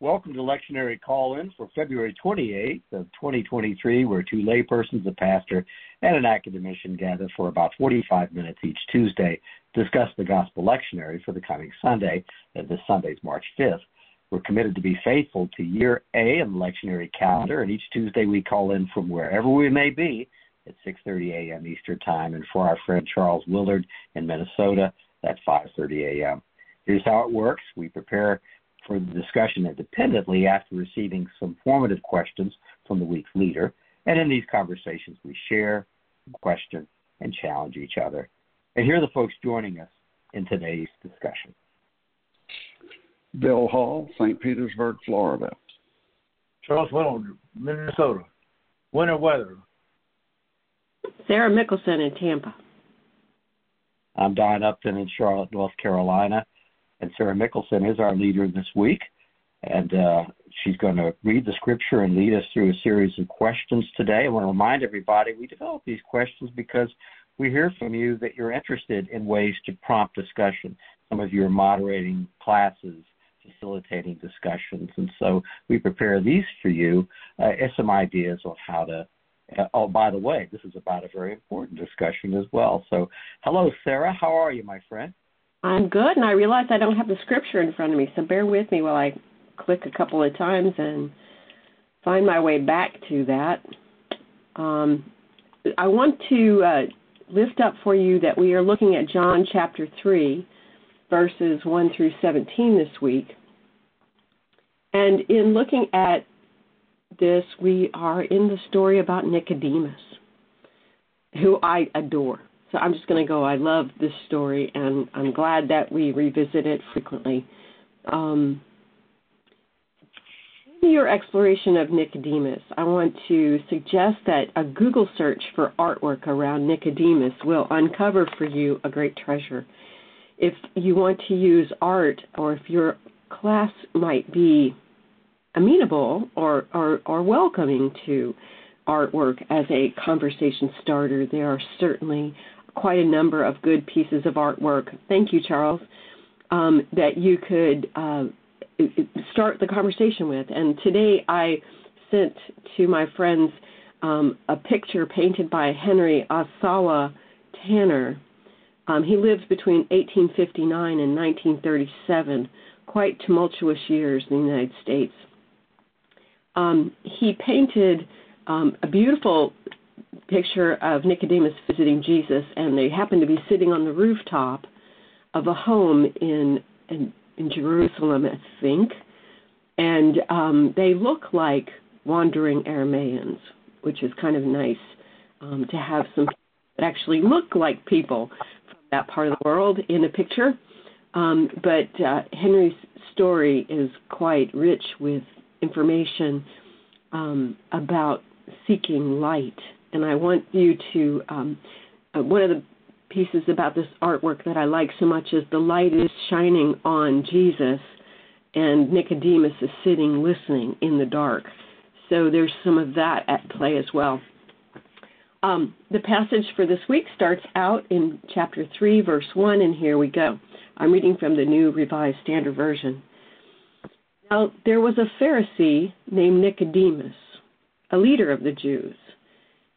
Welcome to Lectionary Call-In for February 28th of 2023, where two laypersons, a pastor, and an academician gather for about 45 minutes each Tuesday to discuss the Gospel Lectionary for the coming Sunday, and this Sunday is March 5th. We're committed to be faithful to year A of the lectionary calendar, and each Tuesday we call in from wherever we may be at 6:30 a.m. Eastern Time, and for our friend Charles Willard in Minnesota, that's 5:30 a.m. Here's how it works: we prepare for the discussion independently after receiving some formative questions from the week's leader, and in these conversations we share, question, and challenge each other. And here are the folks joining us in today's discussion. Bill Hall, St. Petersburg, Florida. Charles Willard, Minnesota. Winter weather. Sarah Mickelson in Tampa. I'm Don Upton in Charlotte, North Carolina. And Sarah Mickelson is our leader this week. And uh, she's going to read the scripture and lead us through a series of questions today. I want to remind everybody we develop these questions because we hear from you that you're interested in ways to prompt discussion. Some of you are moderating classes, facilitating discussions. And so we prepare these for you uh, as some ideas on how to. Uh, oh, by the way, this is about a very important discussion as well. So, hello, Sarah. How are you, my friend? I'm good, and I realize I don't have the scripture in front of me, so bear with me while I click a couple of times and find my way back to that. Um, I want to uh, lift up for you that we are looking at John chapter 3, verses 1 through 17 this week. And in looking at this, we are in the story about Nicodemus, who I adore. So I'm just going to go. I love this story, and I'm glad that we revisit it frequently. Um, your exploration of Nicodemus, I want to suggest that a Google search for artwork around Nicodemus will uncover for you a great treasure. If you want to use art, or if your class might be amenable or, or, or welcoming to artwork as a conversation starter, there are certainly quite a number of good pieces of artwork. Thank you, Charles. Um, that you could uh, start the conversation with. And today I sent to my friends um, a picture painted by Henry Ossawa Tanner. Um, he lived between 1859 and 1937, quite tumultuous years in the United States. Um, he painted um, a beautiful picture of Nicodemus visiting Jesus, and they happen to be sitting on the rooftop of a home in in, in Jerusalem, I think, and um, they look like wandering Aramaeans, which is kind of nice um, to have some that actually look like people from that part of the world in a picture. Um, but uh, Henry's story is quite rich with information um, about seeking light and I want you to. Um, uh, one of the pieces about this artwork that I like so much is the light is shining on Jesus, and Nicodemus is sitting listening in the dark. So there's some of that at play as well. Um, the passage for this week starts out in chapter 3, verse 1, and here we go. I'm reading from the New Revised Standard Version. Now, there was a Pharisee named Nicodemus, a leader of the Jews.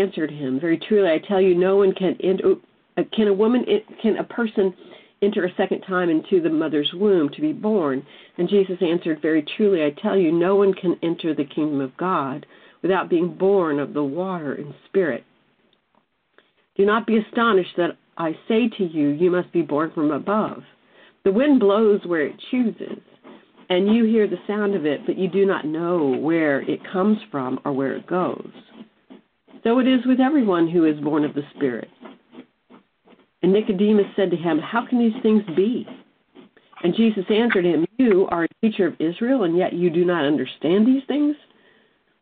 answered him, Very truly, I tell you, no one can enter, uh, can a woman, can a person enter a second time into the mother's womb to be born? And Jesus answered, Very truly, I tell you, no one can enter the kingdom of God without being born of the water and spirit. Do not be astonished that I say to you, you must be born from above. The wind blows where it chooses, and you hear the sound of it, but you do not know where it comes from or where it goes. So it is with everyone who is born of the Spirit. And Nicodemus said to him, How can these things be? And Jesus answered him, You are a teacher of Israel, and yet you do not understand these things?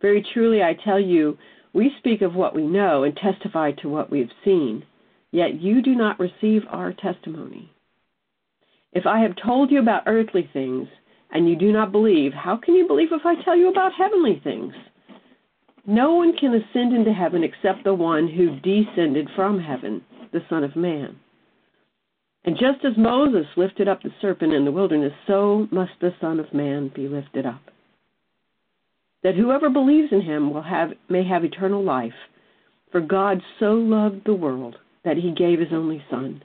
Very truly, I tell you, we speak of what we know and testify to what we have seen, yet you do not receive our testimony. If I have told you about earthly things and you do not believe, how can you believe if I tell you about heavenly things? No one can ascend into heaven except the one who descended from heaven, the Son of Man. And just as Moses lifted up the serpent in the wilderness, so must the Son of Man be lifted up. That whoever believes in him will have may have eternal life. For God so loved the world that he gave his only Son,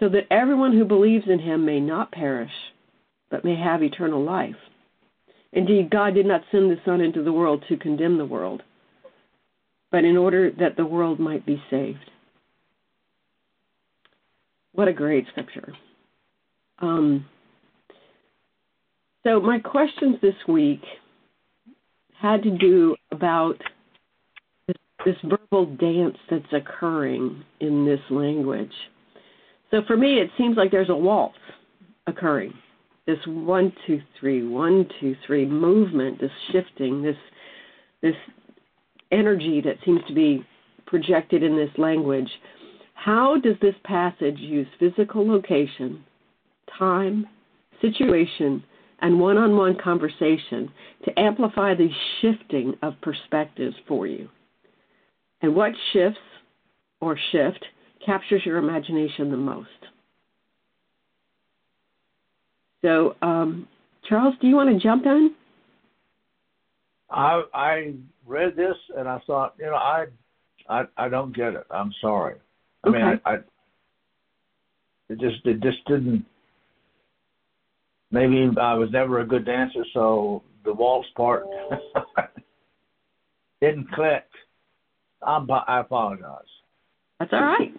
so that everyone who believes in him may not perish, but may have eternal life. Indeed, God did not send the Son into the world to condemn the world, but in order that the world might be saved. What a great scripture. Um, so, my questions this week had to do about this, this, verbal dance that's occurring in this language. So, for me, it seems like there's a waltz occurring. This one, two, three, one, two, three movement, this shifting, this this energy that seems to be projected in this language how does this passage use physical location, time, situation, and one on one conversation to amplify the shifting of perspectives for you? And what shifts or shift captures your imagination the most? So, um, Charles, do you want to jump in? I I read this and I thought, you know, I I I don't get it. I'm sorry. I okay. mean, I, I it just it just didn't. Maybe I was never a good dancer, so the waltz part didn't click. I'm, I apologize. That's all right.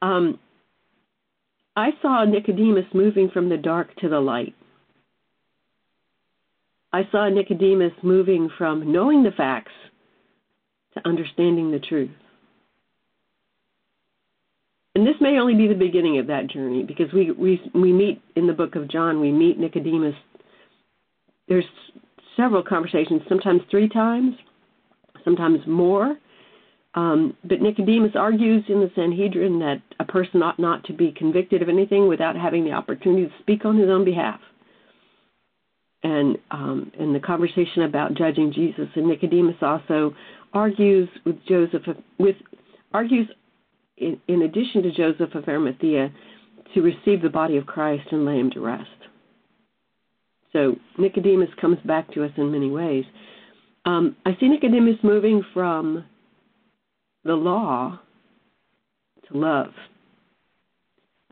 Um, I saw Nicodemus moving from the dark to the light. I saw Nicodemus moving from knowing the facts to understanding the truth. And this may only be the beginning of that journey because we, we, we meet in the book of John, we meet Nicodemus. There's several conversations, sometimes three times, sometimes more. Um, but Nicodemus argues in the Sanhedrin that a person ought not to be convicted of anything without having the opportunity to speak on his own behalf. And um, in the conversation about judging Jesus, and Nicodemus also argues with Joseph with argues in, in addition to Joseph of Arimathea, to receive the body of Christ and lay him to rest. So Nicodemus comes back to us in many ways. Um, I see Nicodemus moving from the law to love.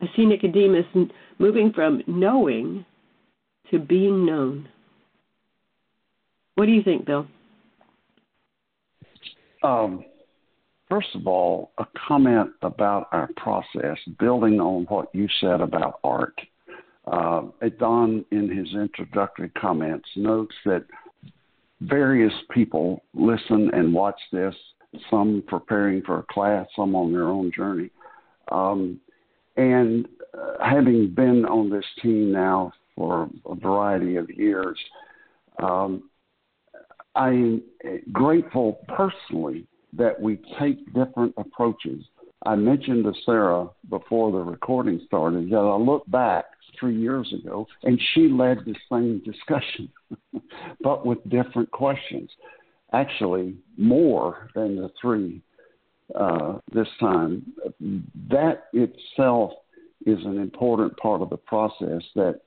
I see Nicodemus moving from knowing to being known. What do you think, Bill? Um, First of all, a comment about our process, building on what you said about art. Uh, Don, in his introductory comments, notes that various people listen and watch this, some preparing for a class, some on their own journey. Um, and uh, having been on this team now for a variety of years, um, I'm grateful personally that we take different approaches. I mentioned to Sarah before the recording started that I look back three years ago and she led the same discussion, but with different questions. Actually, more than the three uh, this time. That itself is an important part of the process that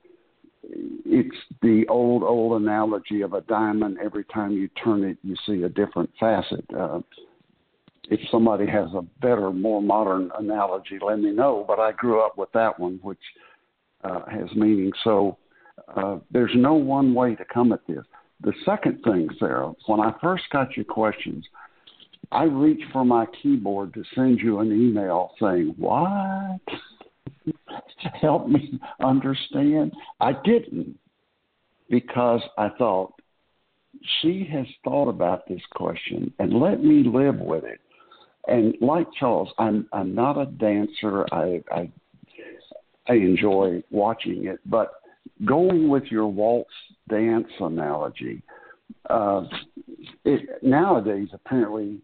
it's the old old analogy of a diamond every time you turn it you see a different facet uh, if somebody has a better, more modern analogy, let me know. But I grew up with that one, which uh, has meaning. So uh, there's no one way to come at this. The second thing, Sarah, when I first got your questions, I reached for my keyboard to send you an email saying, What? Help me understand. I didn't because I thought, she has thought about this question and let me live with it and like Charles, I'm I'm not a dancer. I I, I enjoy watching it, but going with your waltz dance analogy, uh, it, nowadays apparently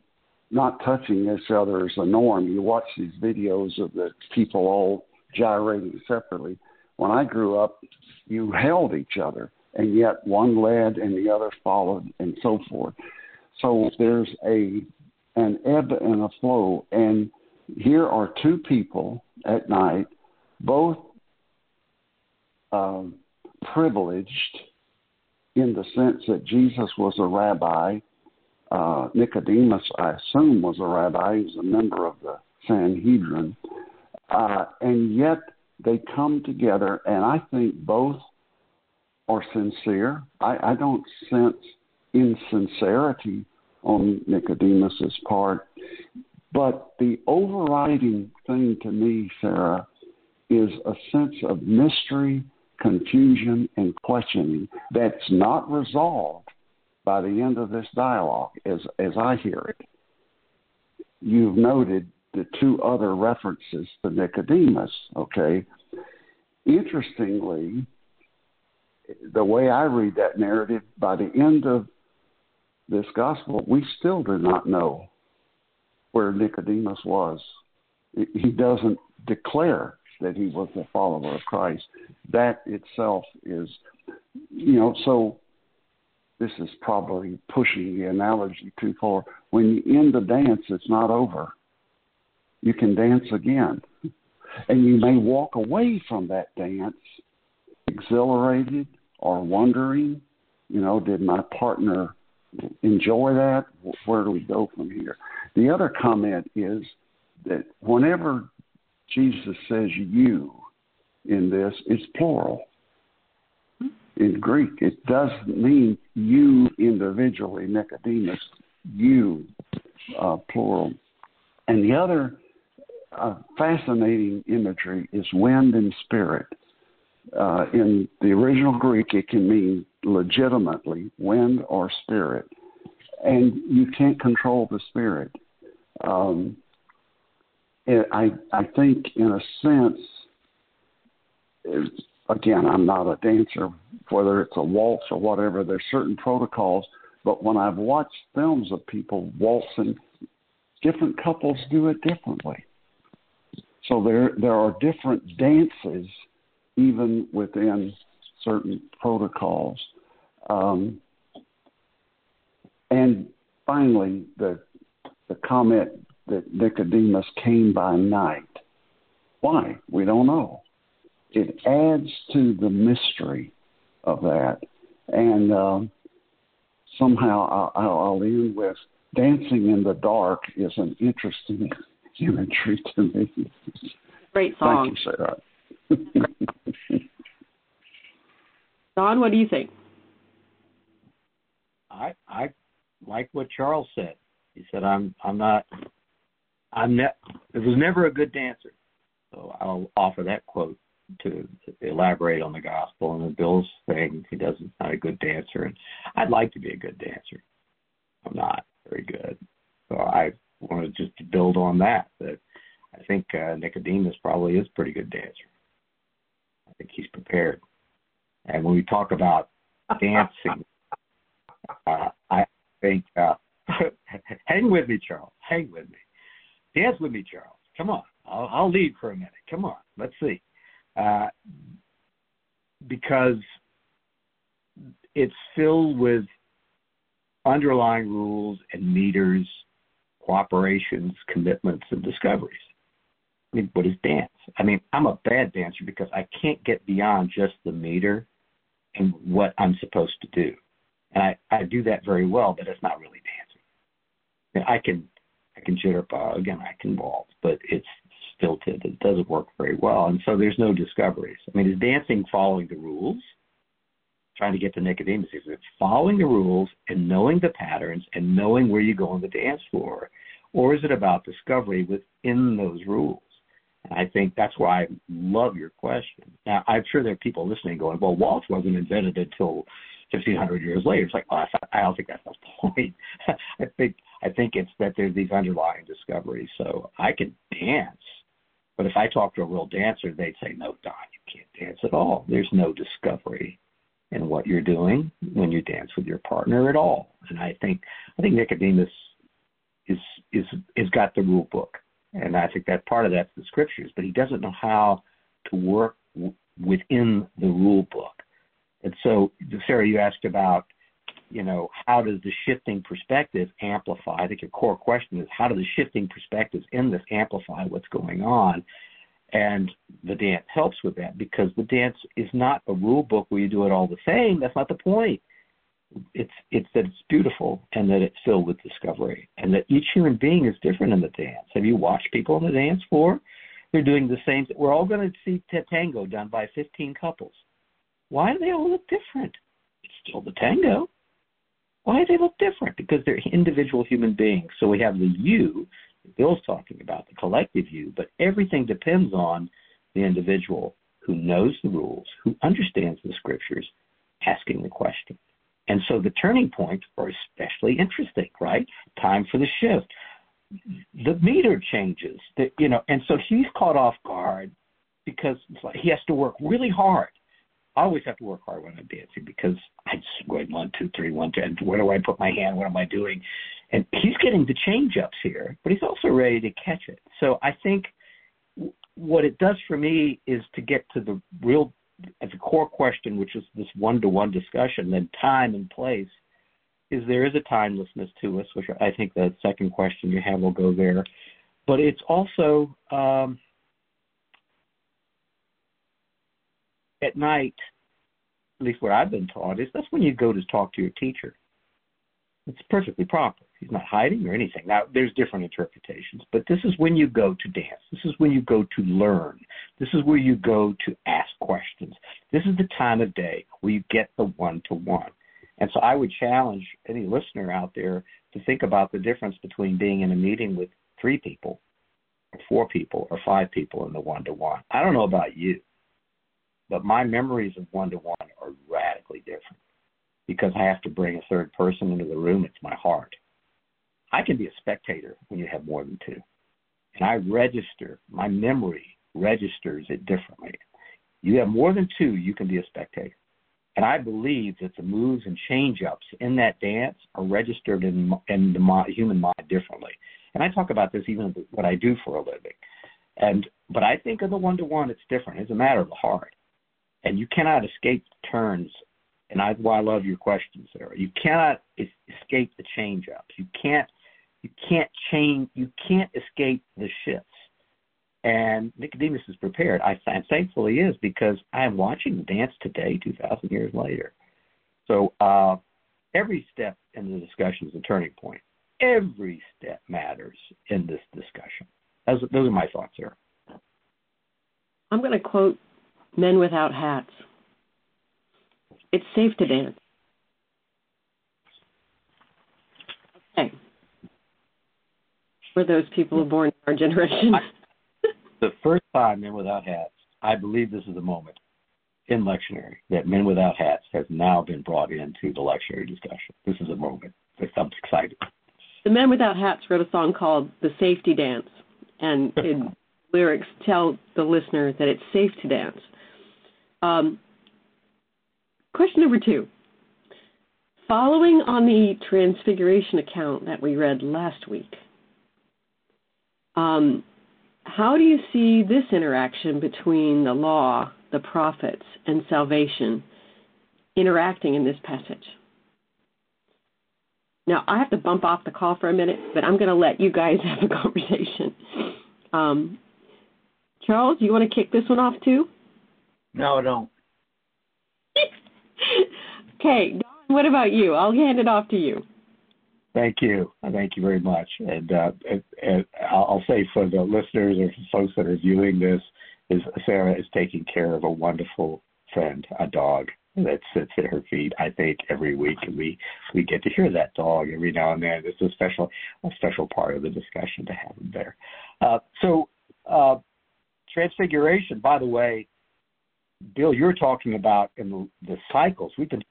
not touching each other is the norm. You watch these videos of the people all gyrating separately. When I grew up, you held each other, and yet one led and the other followed, and so forth. So there's a an ebb and a flow, and here are two people at night, both um, privileged in the sense that Jesus was a rabbi. Uh, Nicodemus, I assume, was a rabbi. He was a member of the Sanhedrin. Uh, and yet they come together, and I think both are sincere. I, I don't sense insincerity on Nicodemus's part. But the overriding thing to me, Sarah, is a sense of mystery, confusion, and questioning that's not resolved by the end of this dialogue, as, as I hear it. You've noted the two other references to Nicodemus, okay? Interestingly, the way I read that narrative, by the end of this gospel, we still do not know where Nicodemus was. He doesn't declare that he was a follower of Christ. That itself is, you know, so this is probably pushing the analogy too far. When you end the dance, it's not over. You can dance again. And you may walk away from that dance exhilarated or wondering, you know, did my partner enjoy that? Where do we go from here? The other comment is that whenever Jesus says you in this, it's plural. In Greek, it doesn't mean you individually, Nicodemus, you, uh, plural. And the other uh, fascinating imagery is wind and spirit. Uh, in the original Greek, it can mean legitimately wind or spirit, and you can't control the spirit. Um, it, I I think in a sense, again, I'm not a dancer, whether it's a waltz or whatever. There's certain protocols, but when I've watched films of people waltzing, different couples do it differently. So there there are different dances even within certain protocols. Um, and finally, the the comment that Nicodemus came by night. Why? We don't know. It adds to the mystery of that. And um, somehow I'll, I'll end with dancing in the dark is an interesting imagery to me. Great song. Thank you, Sarah. Don, what do you think? I I like what Charles said. He said I'm I'm not I'm ne- it was never a good dancer. So I'll offer that quote to, to elaborate on the gospel and the Bill's saying he doesn't not a good dancer and I'd like to be a good dancer. I'm not very good. So I wanted just to build on that that I think uh, Nicodemus probably is a pretty good dancer. I think he's prepared. And when we talk about dancing, uh, I think, uh, hang with me, Charles. Hang with me. Dance with me, Charles. Come on. I'll, I'll lead for a minute. Come on. Let's see. Uh, because it's filled with underlying rules and meters, cooperations, commitments, and discoveries. I mean, what is dance? I mean, I'm a bad dancer because I can't get beyond just the meter and what I'm supposed to do. And I, I do that very well, but it's not really dancing. I can can jitterbug again, I can waltz, but it's stilted. It doesn't work very well. And so there's no discoveries. I mean, is dancing following the rules? Trying to get to Nicodemus is it following the rules and knowing the patterns and knowing where you go on the dance floor? Or is it about discovery within those rules? And I think that's why I love your question. Now, I'm sure there are people listening going, well, waltz wasn't invented until 1500 years later. It's like, well, I don't think that's the point. I think I think it's that there's these underlying discoveries. So I can dance, but if I talk to a real dancer, they'd say, no, Don, you can't dance at all. There's no discovery. in what you're doing when you dance with your partner at all. And I think I think Nicodemus is is is got the rule book, and I think that part of that's the scriptures, but he doesn't know how to work w- within the rule book. And so, Sarah, you asked about, you know, how does the shifting perspective amplify? I think your core question is how do the shifting perspectives in this amplify what's going on? And the dance helps with that because the dance is not a rule book where you do it all the same. That's not the point. It's it's that it's beautiful and that it's filled with discovery and that each human being is different in the dance. Have you watched people in the dance floor? They're doing the same. We're all going to see tango done by 15 couples. Why do they all look different? It's still the tango. Why do they look different? Because they're individual human beings. So we have the you Bill's talking about, the collective you, but everything depends on the individual who knows the rules, who understands the scriptures, asking the question. And so the turning points are especially interesting, right? Time for the shift. The meter changes, that you know, and so he's caught off guard because like he has to work really hard. I always have to work hard when I'm dancing because I just go one, two, three, one, two, and where do I put my hand? What am I doing? And he's getting the change ups here, but he's also ready to catch it. So I think what it does for me is to get to the real, at the core question, which is this one to one discussion, then time and place, is there is a timelessness to us, which I think the second question you have will go there. But it's also, um, at night, at least what I've been taught, is that's when you go to talk to your teacher. It's perfectly proper. He's not hiding or anything. Now, there's different interpretations, but this is when you go to dance. This is when you go to learn. This is where you go to ask questions. This is the time of day where you get the one to one. And so I would challenge any listener out there to think about the difference between being in a meeting with three people, or four people, or five people in the one to one. I don't know about you, but my memories of one to one are radically different because I have to bring a third person into the room. It's my heart. I can be a spectator when you have more than two. And I register, my memory registers it differently. You have more than two, you can be a spectator. And I believe that the moves and change ups in that dance are registered in, in the human mind differently. And I talk about this even what I do for a living. And but I think of the one to one, it's different. It's a matter of the heart, and you cannot escape turns. And I, why I love your question, Sarah. You cannot escape the change ups. You can't you can't change, you can't escape the shifts. And Nicodemus is prepared. I thankfully is because I am watching dance today, two thousand years later. So uh, every step in the discussion is a turning point. Every step matters in this discussion. Those, those are my thoughts here. I'm going to quote Men Without Hats. It's safe to dance. Okay for those people born in our generation. the first time Men Without Hats, I believe this is a moment in lectionary that Men Without Hats has now been brought into the lectionary discussion. This is a moment. I'm excited. The Men Without Hats wrote a song called The Safety Dance, and in lyrics tell the listener that it's safe to dance. Um, question number two. Following on the Transfiguration account that we read last week, um, how do you see this interaction between the law, the prophets, and salvation interacting in this passage? Now, I have to bump off the call for a minute, but I'm going to let you guys have a conversation. Um, Charles, you want to kick this one off too? No, I don't. okay, Don, what about you? I'll hand it off to you. Thank you. Thank you very much. And, uh, and, and I'll say for the listeners or folks that are viewing this, is Sarah is taking care of a wonderful friend, a dog that sits at her feet. I think every week, and we we get to hear that dog every now and then. It's a special a special part of the discussion to have him there. Uh, so, uh, transfiguration. By the way, Bill, you're talking about in the, the cycles. We've been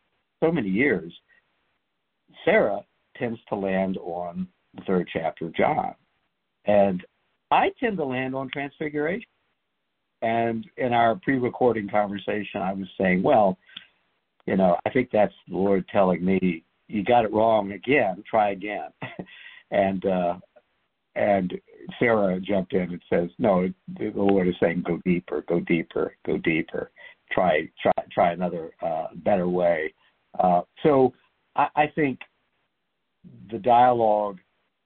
so many years. Sarah tends to land on the third chapter of John. And I tend to land on transfiguration. And in our pre recording conversation, I was saying, well, you know, I think that's the Lord telling me, you got it wrong again, try again. and uh and Sarah jumped in and says, No, the Lord is saying go deeper, go deeper, go deeper. Try try try another uh better way. Uh so I, think the dialogue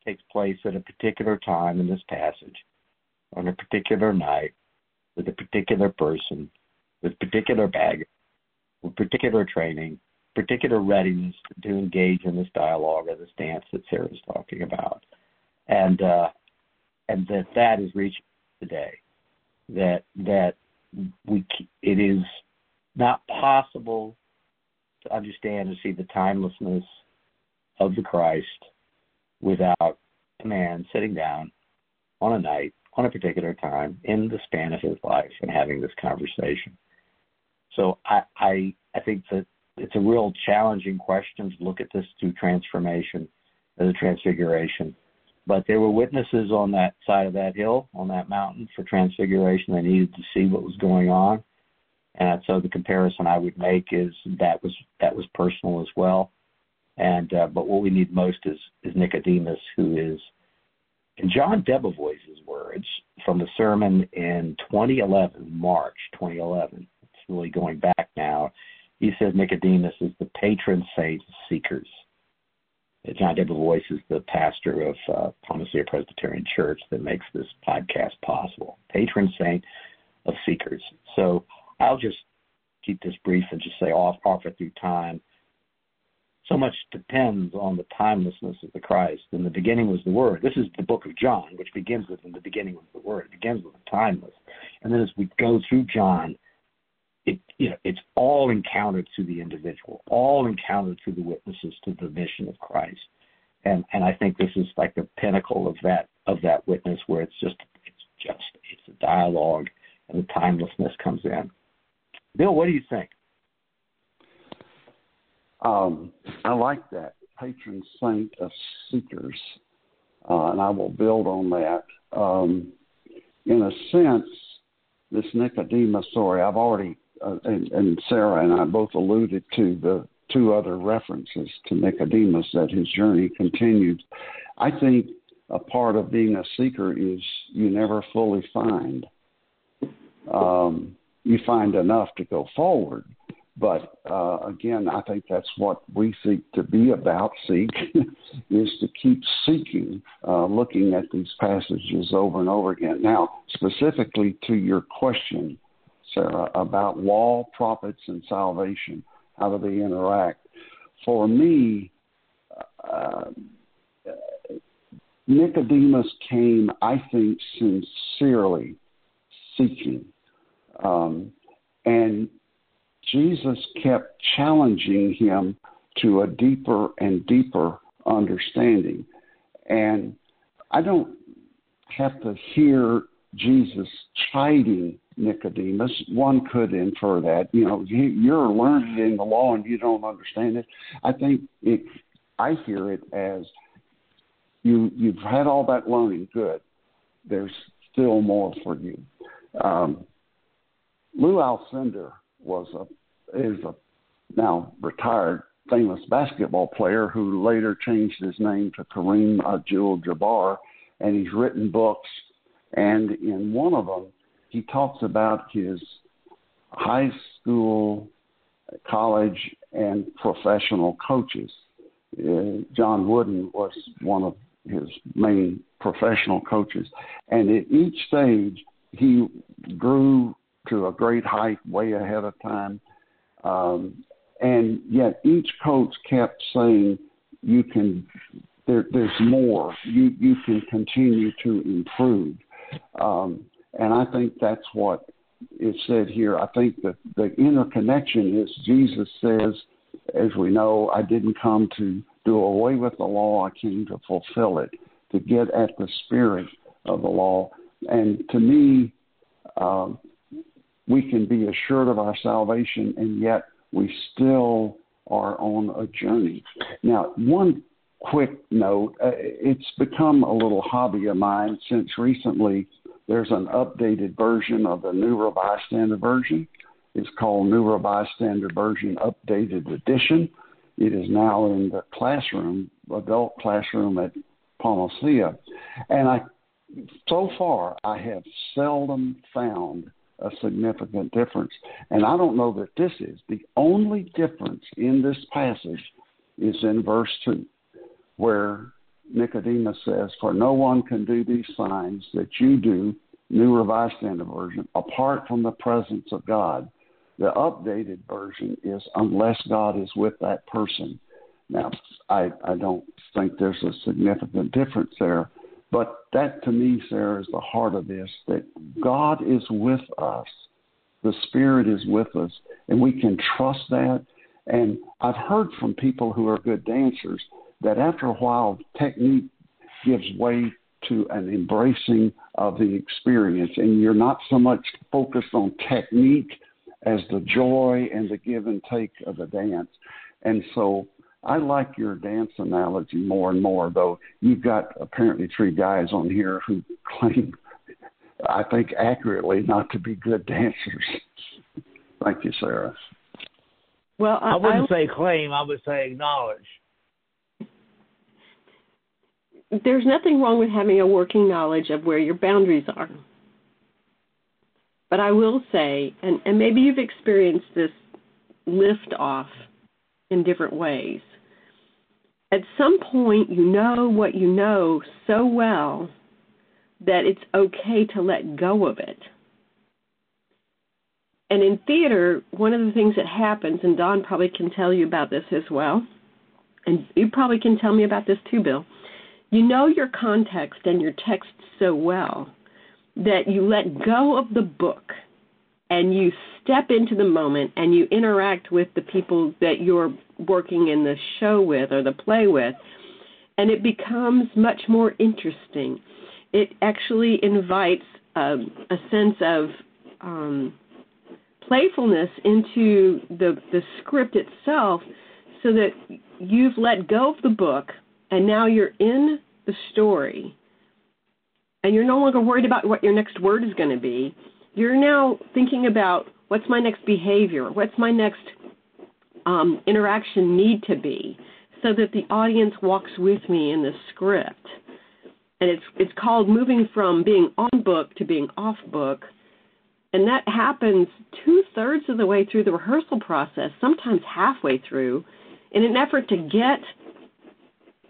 takes place at a particular time in this passage, on a particular night, with a particular person, with particular baggage, with particular training, particular readiness to engage in this dialogue or this dance that Sarah's talking about, and uh, and that that is reaching today. That that we it is not possible to understand and see the timelessness of the Christ without a man sitting down on a night, on a particular time, in the span of his life, and having this conversation. So I I, I think that it's a real challenging question to look at this through transformation as a transfiguration. But there were witnesses on that side of that hill, on that mountain for transfiguration. They needed to see what was going on. And so the comparison I would make is that was that was personal as well. And uh, but what we need most is is Nicodemus, who is, in John Debevoise's words from the sermon in 2011, March 2011. It's really going back now. He says Nicodemus is the patron saint of seekers. John Debevoise is the pastor of uh, Palma Ceia Presbyterian Church that makes this podcast possible. Patron saint of seekers. So I'll just keep this brief and just say off offer through time so much depends on the timelessness of the Christ. In the beginning was the Word. This is the book of John, which begins with in the beginning was the Word. It begins with the timeless. And then as we go through John, it you know, it's all encountered through the individual, all encountered through the witnesses to the mission of Christ. And and I think this is like the pinnacle of that of that witness where it's just it's just it's a dialogue and the timelessness comes in. Bill, what do you think? Um, I like that patron saint of seekers, uh, and I will build on that. Um, in a sense, this Nicodemus story, I've already, uh, and, and Sarah and I both alluded to the two other references to Nicodemus that his journey continued. I think a part of being a seeker is you never fully find. Um, you find enough to go forward, but uh, again, I think that's what we seek to be about, seek, is to keep seeking, uh, looking at these passages over and over again. Now, specifically to your question, Sarah, about law, prophets, and salvation, how do they interact? For me, uh, Nicodemus came, I think, sincerely seeking. Um, and Jesus kept challenging him to a deeper and deeper understanding. And I don't have to hear Jesus chiding Nicodemus. One could infer that. You know, you're learned in the law and you don't understand it. I think it, I hear it as you you've had all that learning. Good. There's still more for you. Um, Lou Alcindor was a is a now retired famous basketball player who later changed his name to Kareem Abdul-Jabbar, and he's written books. And in one of them, he talks about his high school, college, and professional coaches. Uh, John Wooden was one of his main professional coaches, and at each stage, he grew to a great height way ahead of time um, and yet each coach kept saying, "You can. There, there's more. You you can continue to improve." Um, and I think that's what is said here. I think that the interconnection is Jesus says, as we know, I didn't come to do away with the law. I came to fulfill it, to get at the spirit of the law. And to me, um, we can be assured of our salvation, and yet we still are on a journey. Now, one quick note uh, it's become a little hobby of mine since recently there's an updated version of the New Revised Standard Version. It's called New Revised Standard Version Updated Edition. It is now in the classroom, adult classroom at Palma Ceia. And I, so far, I have seldom found a significant difference. And I don't know that this is. The only difference in this passage is in verse 2, where Nicodemus says, For no one can do these signs that you do, New Revised Standard Version, apart from the presence of God. The updated version is unless God is with that person. Now, I, I don't think there's a significant difference there, but that to me, Sarah, is the heart of this that God is with us. The Spirit is with us, and we can trust that. And I've heard from people who are good dancers that after a while, technique gives way to an embracing of the experience, and you're not so much focused on technique as the joy and the give and take of the dance. And so I like your dance analogy more and more, though you've got apparently three guys on here who claim, I think accurately, not to be good dancers. Thank you, Sarah. Well, I, I wouldn't I, say claim, I would say acknowledge. There's nothing wrong with having a working knowledge of where your boundaries are. But I will say, and, and maybe you've experienced this lift off in different ways. At some point, you know what you know so well that it's okay to let go of it. And in theater, one of the things that happens, and Don probably can tell you about this as well, and you probably can tell me about this too, Bill. You know your context and your text so well that you let go of the book and you step into the moment and you interact with the people that you're working in the show with or the play with, and it becomes much more interesting. It actually invites um, a sense of um, playfulness into the the script itself, so that you've let go of the book and now you're in the story, and you're no longer worried about what your next word is going to be. You're now thinking about what's my next behavior, what's my next um, interaction need to be, so that the audience walks with me in the script. And it's it's called moving from being on book to being off book, and that happens two thirds of the way through the rehearsal process, sometimes halfway through, in an effort to get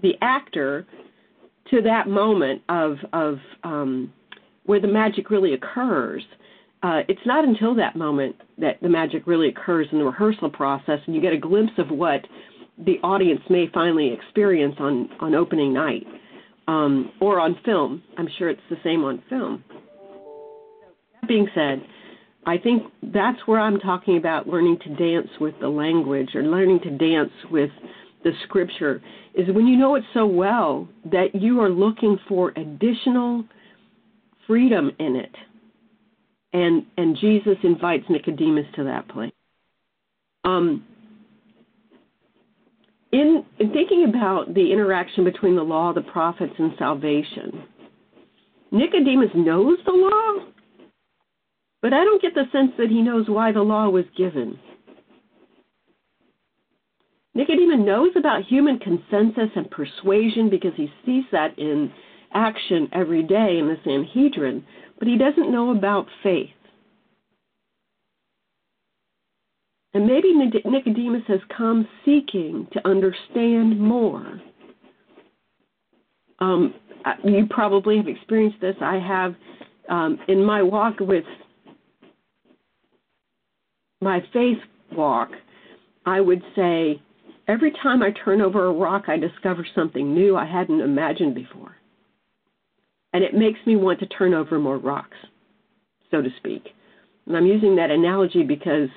the actor to that moment of of um, where the magic really occurs uh, it's not until that moment that the magic really occurs in the rehearsal process, and you get a glimpse of what the audience may finally experience on on opening night um, or on film. I'm sure it's the same on film. That being said, I think that's where I'm talking about learning to dance with the language or learning to dance with the scripture is when you know it so well that you are looking for additional freedom in it and and Jesus invites Nicodemus to that place. Um, in, in thinking about the interaction between the law, the prophets, and salvation, Nicodemus knows the law, but I don't get the sense that he knows why the law was given. Nicodemus knows about human consensus and persuasion because he sees that in action every day in the Sanhedrin, but he doesn't know about faith. And maybe Nicodemus has come seeking to understand more. Um, you probably have experienced this. I have um, in my walk with my faith walk. I would say every time I turn over a rock, I discover something new I hadn't imagined before and it makes me want to turn over more rocks, so to speak. And I'm using that analogy because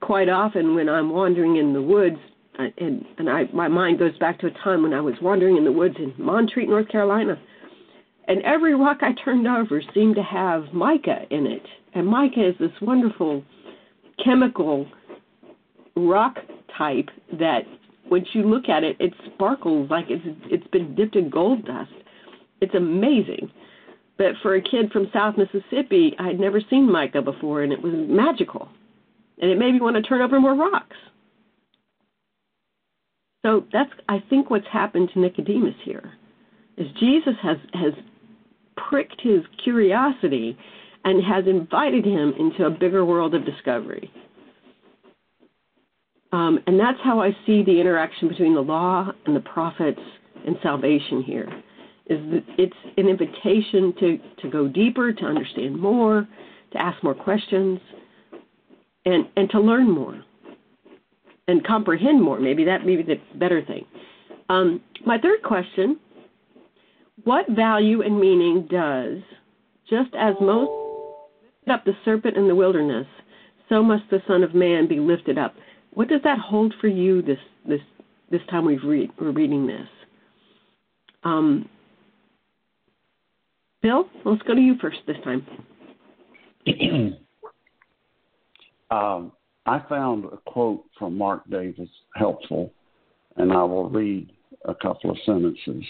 quite often when I'm wandering in the woods, uh, and, and I, my mind goes back to a time when I was wandering in the woods in Montreat, North Carolina, and every rock I turned over seemed to have mica in it. And mica is this wonderful chemical rock type that once you look at it, it sparkles like it's it's been dipped in gold dust. It's amazing. But for a kid from South Mississippi, I had never seen mica before, and it was magical. and it made me want to turn over more rocks. So that's I think what's happened to Nicodemus here is Jesus has has pricked his curiosity and has invited him into a bigger world of discovery. Um, and that's how I see the interaction between the law and the prophets and salvation here. Is that it's an invitation to, to go deeper, to understand more, to ask more questions, and and to learn more and comprehend more. Maybe that may be the better thing. Um, my third question: What value and meaning does just as Moses lifted up the serpent in the wilderness, so must the Son of Man be lifted up? What does that hold for you this this this time we've read, we're reading this? Um, Bill, let's go to you first this time. um, I found a quote from Mark Davis helpful, and I will read a couple of sentences.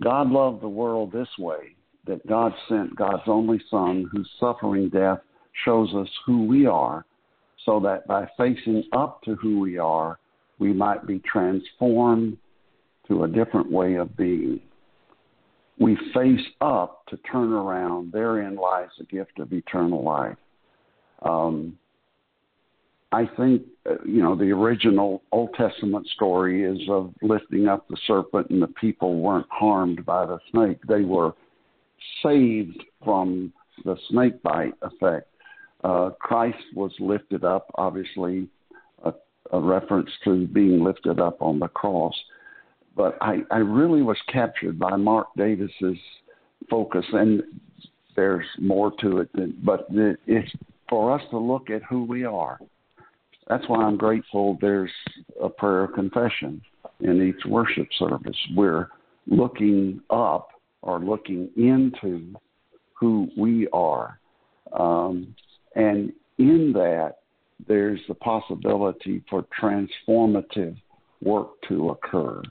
God loved the world this way that God sent God's only Son, whose suffering death shows us who we are, so that by facing up to who we are, we might be transformed to a different way of being. We face up to turn around. Therein lies the gift of eternal life. Um, I think, uh, you know, the original Old Testament story is of lifting up the serpent, and the people weren't harmed by the snake. They were saved from the snake bite effect. Uh, Christ was lifted up, obviously, a, a reference to being lifted up on the cross. But I, I really was captured by Mark Davis's focus, and there's more to it. Than, but it's for us to look at who we are that's why I'm grateful there's a prayer of confession in each worship service. We're looking up or looking into who we are. Um, and in that, there's the possibility for transformative work to occur.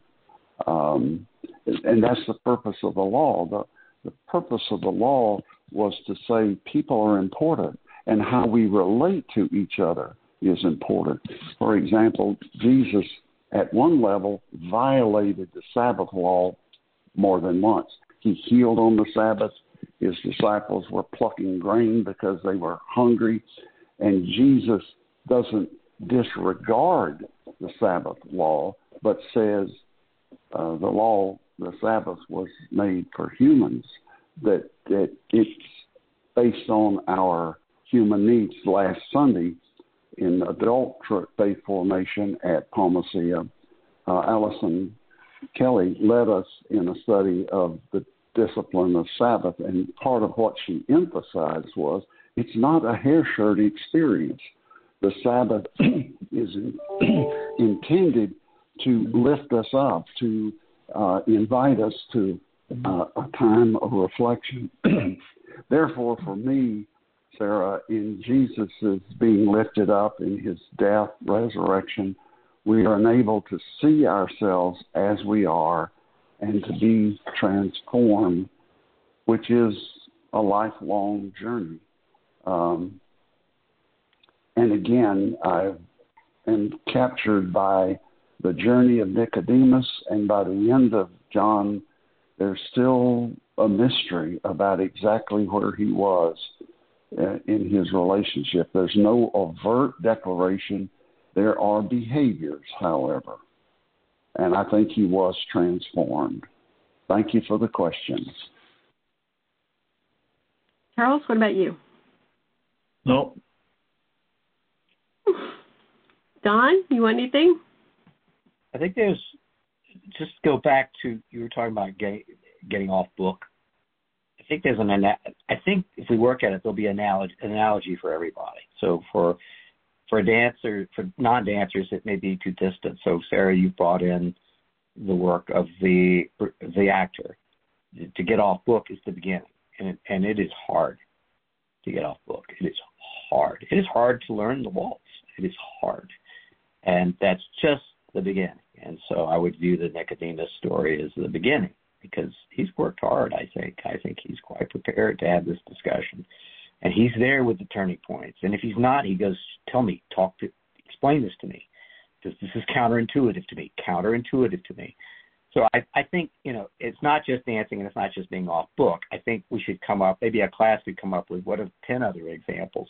Um, and that's the purpose of the law. The, the purpose of the law was to say people are important and how we relate to each other is important. For example, Jesus, at one level, violated the Sabbath law more than once. He healed on the Sabbath. His disciples were plucking grain because they were hungry. And Jesus doesn't disregard the Sabbath law, but says uh, the law, the Sabbath, was made for humans, that, that it's based on our human needs. Last Sunday, in adult faith formation at Palma Ceia, uh, Allison Kelly led us in a study of the discipline of Sabbath, and part of what she emphasized was it's not a hair shirt experience. The Sabbath is intended to lift us up, to uh, invite us to uh, a time of reflection. Therefore, for me, Sarah, in Jesus' being lifted up in his death, resurrection, we are enabled to see ourselves as we are and to be transformed, which is a lifelong journey. Um, and again, I am captured by the journey of Nicodemus, and by the end of John, there's still a mystery about exactly where he was uh, in his relationship. There's no overt declaration. There are behaviors, however. And I think he was transformed. Thank you for the questions. Charles, what about you? No. Don, you want anything? I think there's just go back to you were talking about getting getting off book I think there's an I think if we work at it, there'll be an analogy, analogy for everybody. So for for a dancer, for non-dancers, it may be too distant. So Sarah, you brought in the work of the the actor. To get off book is the beginning, and it, and it is hard to get off book. It is hard. It is hard to learn the waltz. It is hard, and that's just the beginning. And so I would view the Nicodemus story as the beginning because he's worked hard. I think. I think he's quite prepared to have this discussion. And he's there with the turning points. And if he's not, he goes, "Tell me, talk to, explain this to me, because this is counterintuitive to me. Counterintuitive to me." So I, I think you know it's not just dancing and it's not just being off book. I think we should come up. Maybe a class could come up with what are ten other examples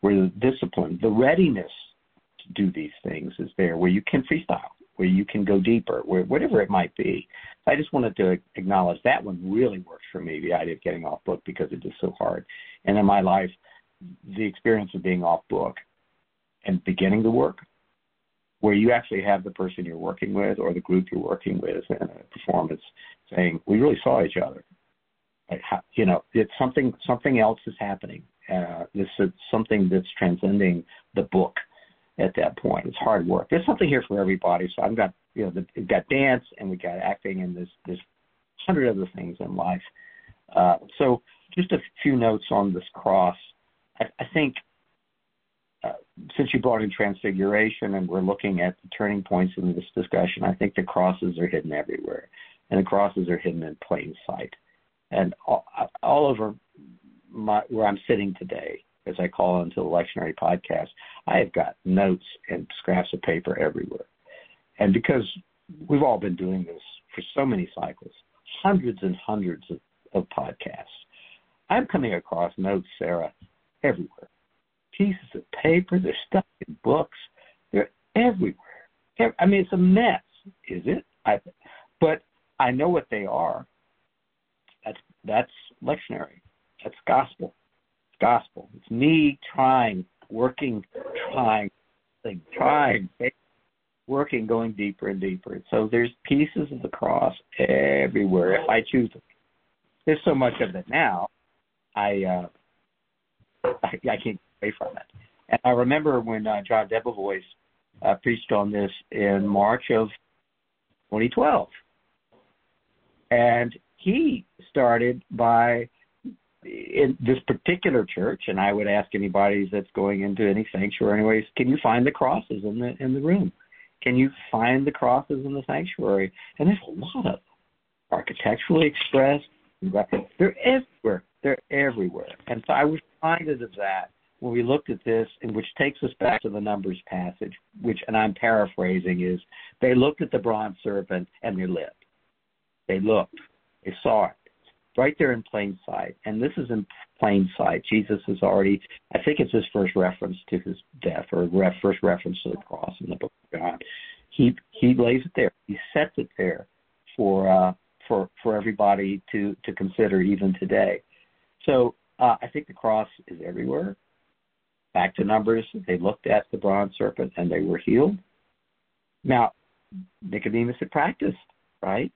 where the discipline, the readiness to do these things is there, where you can freestyle, where you can go deeper, where whatever it might be. I just wanted to acknowledge that one really works for me. The idea of getting off book because it is so hard. And in my life, the experience of being off book and beginning the work where you actually have the person you're working with or the group you're working with in a performance saying, "We really saw each other." Like, you know, it's something something else is happening. Uh, this is something that's transcending the book at that point. It's hard work. There's something here for everybody. So I've got you know the, we've got dance and we've got acting and there's there's hundred other things in life. Uh, so just a few notes on this cross. I, think uh, since you brought in transfiguration and we're looking at the turning points in this discussion, I think the crosses are hidden everywhere, and the crosses are hidden in plain sight, and all, all over my, where I'm sitting today, as I call into the lectionary podcast, I have got notes and scraps of paper everywhere, and because we've all been doing this for so many cycles, hundreds and hundreds of, of podcasts, I'm coming across notes, Sarah, everywhere pieces of paper. They're stuck in books. They're everywhere. I mean, it's a mess, is it? I, but I know what they are. That's that's lectionary. That's gospel. It's gospel. It's me trying, working, trying, trying, working, going deeper and deeper. So there's pieces of the cross everywhere if I choose them. There's so much of it now. I uh, I, I can't get away from it. And I remember when uh, John Debevoise uh, preached on this in March of 2012. And he started by in this particular church, and I would ask anybody that's going into any sanctuary, anyways, can you find the crosses in the in the room? Can you find the crosses in the sanctuary? And there's a lot of them. architecturally expressed. They're everywhere. They're everywhere. And so I was reminded of that when we looked at this, and which takes us back to the Numbers passage, which, and I'm paraphrasing, is they looked at the bronze serpent and they lived. They looked, they saw it, right there in plain sight. And this is in plain sight. Jesus has already, I think it's his first reference to his death or ref, first reference to the cross in the book of John. He he lays it there. He sets it there for uh, for for everybody to to consider even today. So uh, I think the cross is everywhere. Back to Numbers, they looked at the bronze serpent and they were healed. Now, Nicodemus had practiced, right?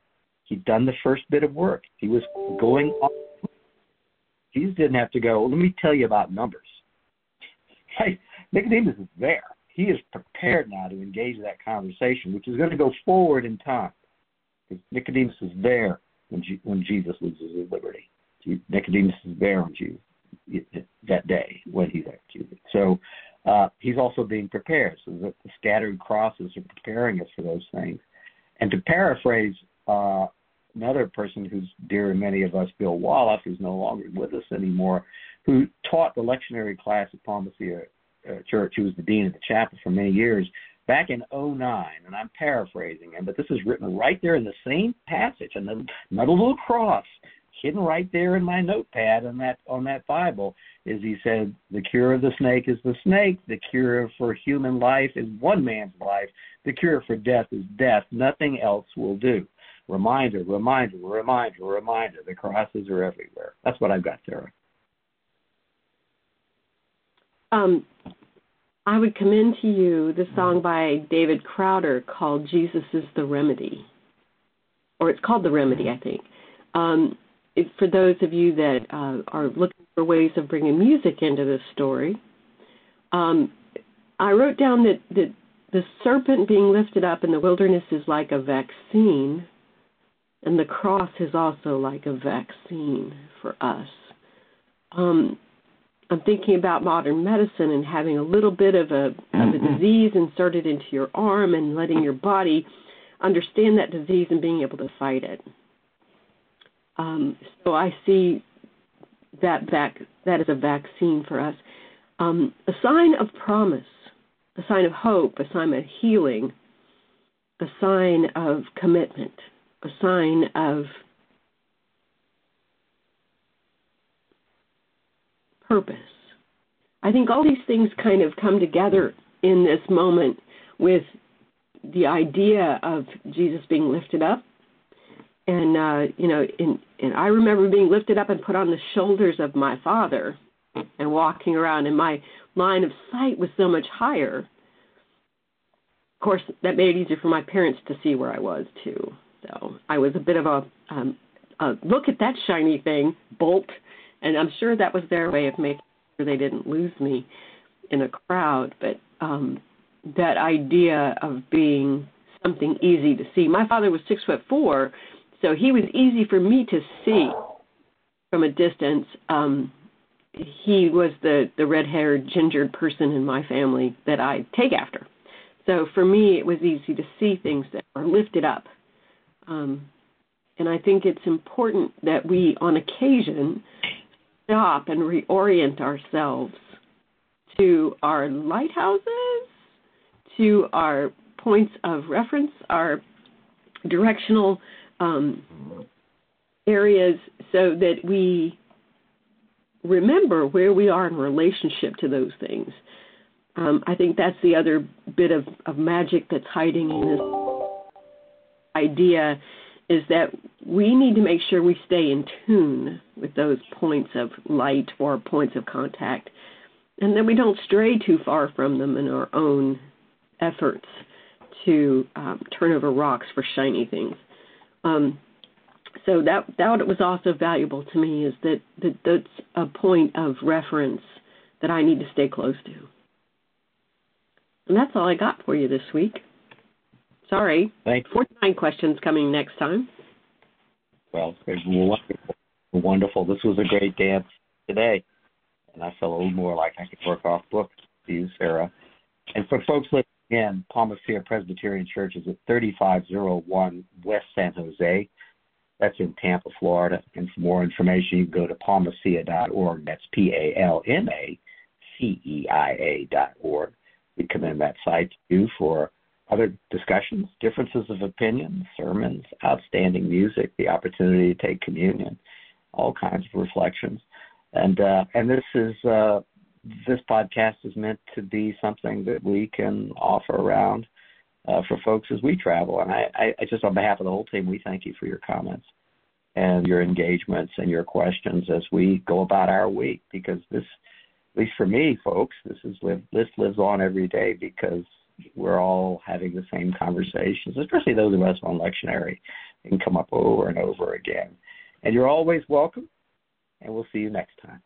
He'd done the first bit of work. He was going on. Jesus didn't have to go, let me tell you about numbers. Right? Nicodemus is there. He is prepared now to engage that conversation, which is going to go forward in time. Because Nicodemus is there when, G- when Jesus loses his liberty. Nicodemus is there when Jesus that day when he's executed. So uh, he's also being prepared. So the, the scattered crosses are preparing us for those things. And to paraphrase uh, another person who's dear to many of us, Bill Wallach, who's no longer with us anymore, who taught the lectionary class at Palma Ceia uh, Church, who was the dean of the chapel for many years, back in 09, and I'm paraphrasing him, but this is written right there in the same passage, and the another little cross hidden right there in my notepad on that on that Bible is he said the cure of the snake is the snake, the cure for human life is one man's life, the cure for death is death. Nothing else will do. Reminder, reminder, reminder, reminder. The crosses are everywhere. That's what I've got, Sarah. Um, I would commend to you the song by David Crowder called "Jesus is the Remedy," or it's called "The Remedy," I think. Um, for those of you that uh, are looking for ways of bringing music into this story, um, I wrote down that, that the serpent being lifted up in the wilderness is like a vaccine, and the cross is also like a vaccine for us. Um, I'm thinking about modern medicine and having a little bit of a, of a mm-hmm. disease inserted into your arm and letting your body understand that disease and being able to fight it. Um, so I see that vac- that is a vaccine for us. Um, a sign of promise, a sign of hope, a sign of healing, a sign of commitment, a sign of purpose. I think all these things kind of come together in this moment with the idea of Jesus being lifted up. And uh, you know, in, and I remember being lifted up and put on the shoulders of my father and walking around and my line of sight was so much higher. Of course, that made it easier for my parents to see where I was too. So I was a bit of a, um, a look at that shiny thing, bolt, and I'm sure that was their way of making sure they didn't lose me in a crowd. But um, that idea of being something easy to see. My father was six foot four, so he was easy for me to see from a distance. Um, he was the the red haired gingered person in my family that I take after. So for me, it was easy to see things that are lifted up. Um, and I think it's important that we, on occasion, stop and reorient ourselves to our lighthouses to our points of reference, our directional um, areas, so that we remember where we are in relationship to those things. Um, I think that's the other bit of, of magic that's hiding in this idea is that we need to make sure we stay in tune with those points of light or points of contact and that we don't stray too far from them in our own efforts to um, turn over rocks for shiny things. Um, so that that was also valuable to me is that, that that's a point of reference that I need to stay close to. And that's all I got for you this week. Sorry. Thanks. 49 questions coming next time. Well, wonderful. Wonderful. This was a great dance today. And I felt a little more like I could work off books to you, Sarah. And for folks listening in, Palma Ceia Presbyterian Church is at 3501 West San Jose. That's in Tampa, Florida. And for more information, you can go to palmaceia.org. That's P A L M A C E I A dot org. We commend that site to you for other discussions, differences of opinion, sermons, outstanding music, the opportunity to take communion, all kinds of reflections. And uh, and this is uh, this podcast is meant to be something that we can offer around uh, for folks as we travel. And I, I just, on behalf of the whole team, we thank you for your comments and your engagements and your questions as we go about our week. Because this, at least for me, folks, this is live, this lives on every day because we're all having the same conversations, especially those of us on lectionary, and come up over and over again. And you're always welcome. And we'll see you next time.